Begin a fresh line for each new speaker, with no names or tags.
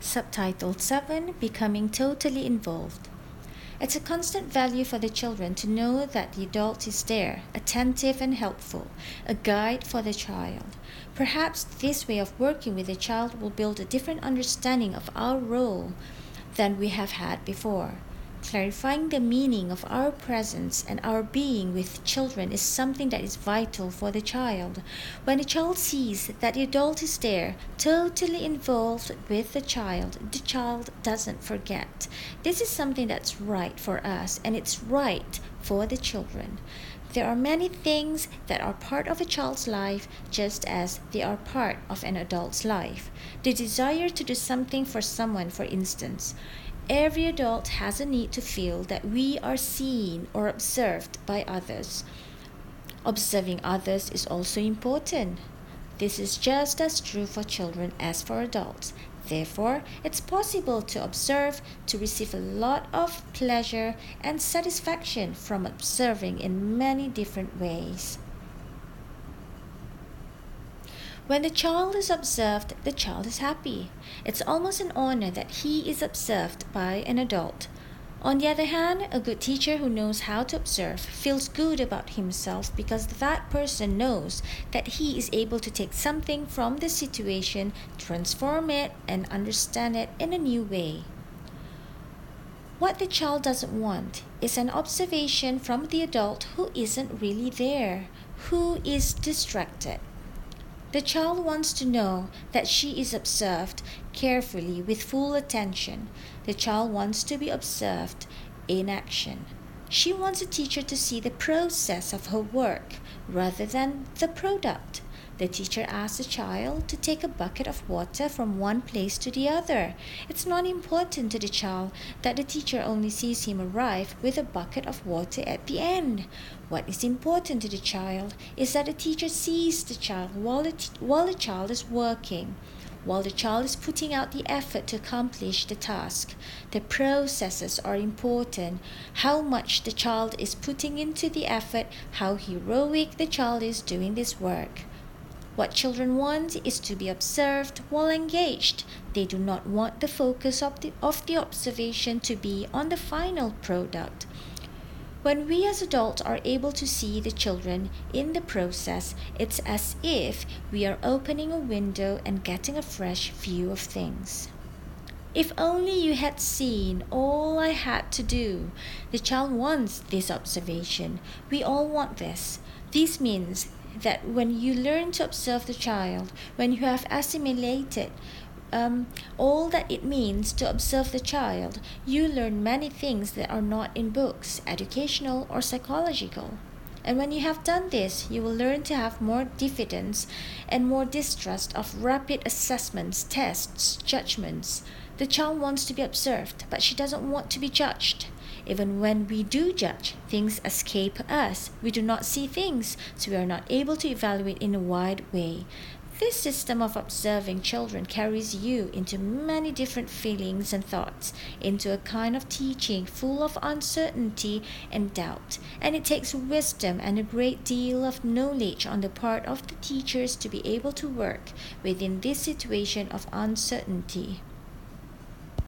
Subtitled 7 Becoming Totally Involved. It's a constant value for the children to know that the adult is there, attentive and helpful, a guide for the child. Perhaps this way of working with the child will build a different understanding of our role than we have had before. Clarifying the meaning of our presence and our being with children is something that is vital for the child. When a child sees that the adult is there, totally involved with the child, the child doesn't forget. This is something that's right for us and it's right for the children. There are many things that are part of a child's life just as they are part of an adult's life. The desire to do something for someone, for instance, Every adult has a need to feel that we are seen or observed by others. Observing others is also important. This is just as true for children as for adults. Therefore, it's possible to observe, to receive a lot of pleasure and satisfaction from observing in many different ways. When the child is observed, the child is happy. It's almost an honor that he is observed by an adult. On the other hand, a good teacher who knows how to observe feels good about himself because that person knows that he is able to take something from the situation, transform it, and understand it in a new way. What the child doesn't want is an observation from the adult who isn't really there, who is distracted. The child wants to know that she is observed carefully with full attention. The child wants to be observed in action. She wants a teacher to see the process of her work rather than the product. The teacher asks the child to take a bucket of water from one place to the other. It's not important to the child that the teacher only sees him arrive with a bucket of water at the end. What is important to the child is that the teacher sees the child while the, while the child is working while the child is putting out the effort to accomplish the task. The processes are important. How much the child is putting into the effort, how heroic the child is doing this work. What children want is to be observed while engaged. They do not want the focus of the, of the observation to be on the final product. When we as adults are able to see the children in the process, it's as if we are opening a window and getting a fresh view of things. If only you had seen all I had to do. The child wants this observation. We all want this. This means that when you learn to observe the child, when you have assimilated um, all that it means to observe the child, you learn many things that are not in books, educational or psychological. And when you have done this, you will learn to have more diffidence and more distrust of rapid assessments, tests, judgments. The child wants to be observed, but she doesn't want to be judged. Even when we do judge, things escape us. We do not see things, so we are not able to evaluate in a wide way. This system of observing children carries you into many different feelings and thoughts, into a kind of teaching full of uncertainty and doubt. And it takes wisdom and a great deal of knowledge on the part of the teachers to be able to work within this situation of uncertainty.